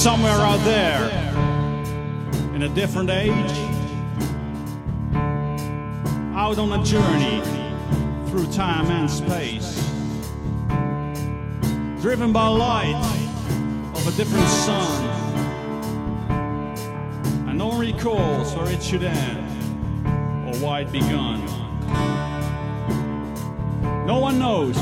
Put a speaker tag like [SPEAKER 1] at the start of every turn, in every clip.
[SPEAKER 1] somewhere out there in a different age, out on a journey through time and space, driven by light of a different sun, and no recalls where it should end or why it begun. No one knows.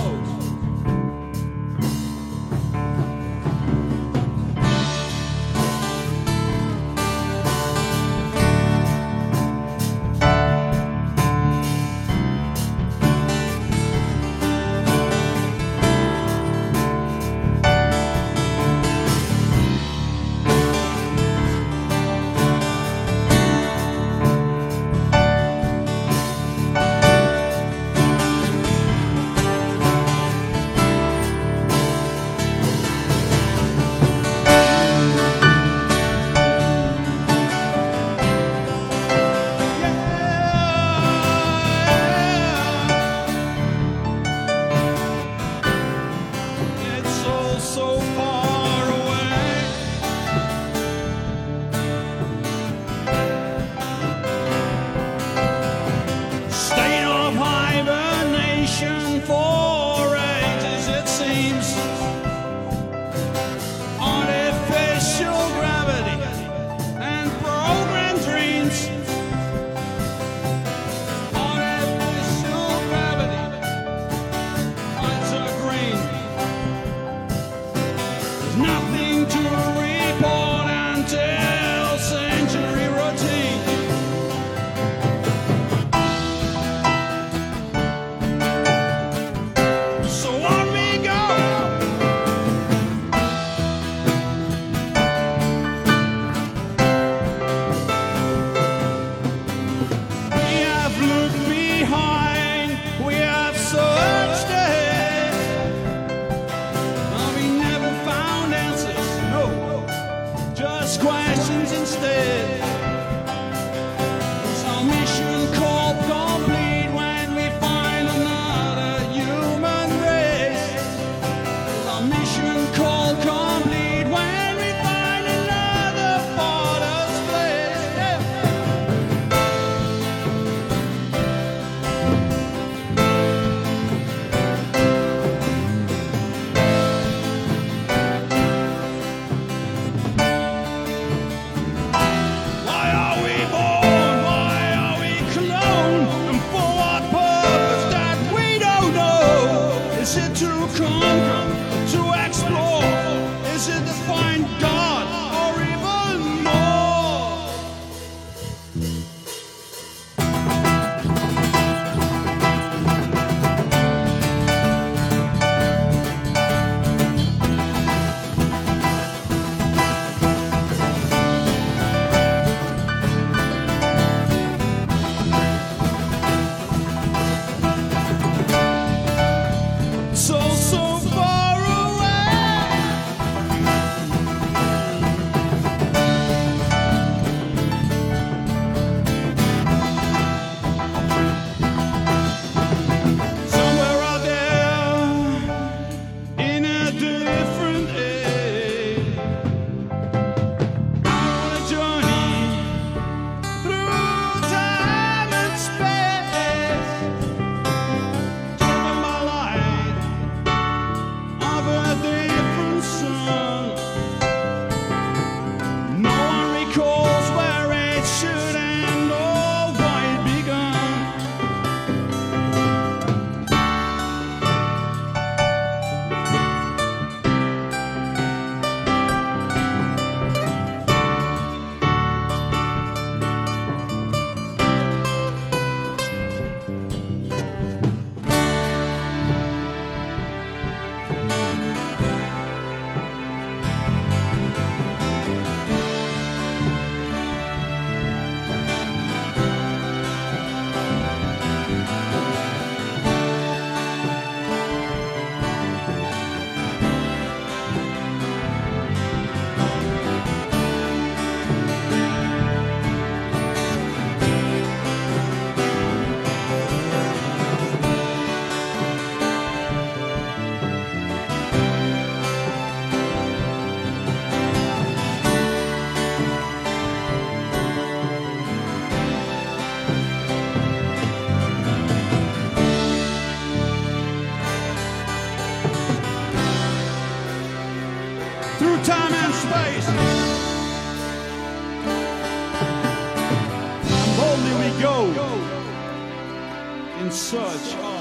[SPEAKER 1] dreams. And space. And boldly we go in search of.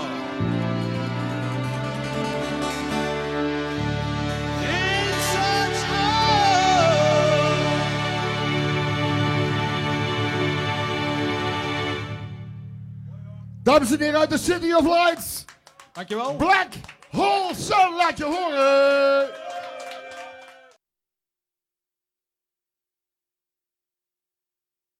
[SPEAKER 2] Dames en heren uit de City of Lights.
[SPEAKER 1] Dankjewel.
[SPEAKER 2] Black Hole Sun, laat je horen.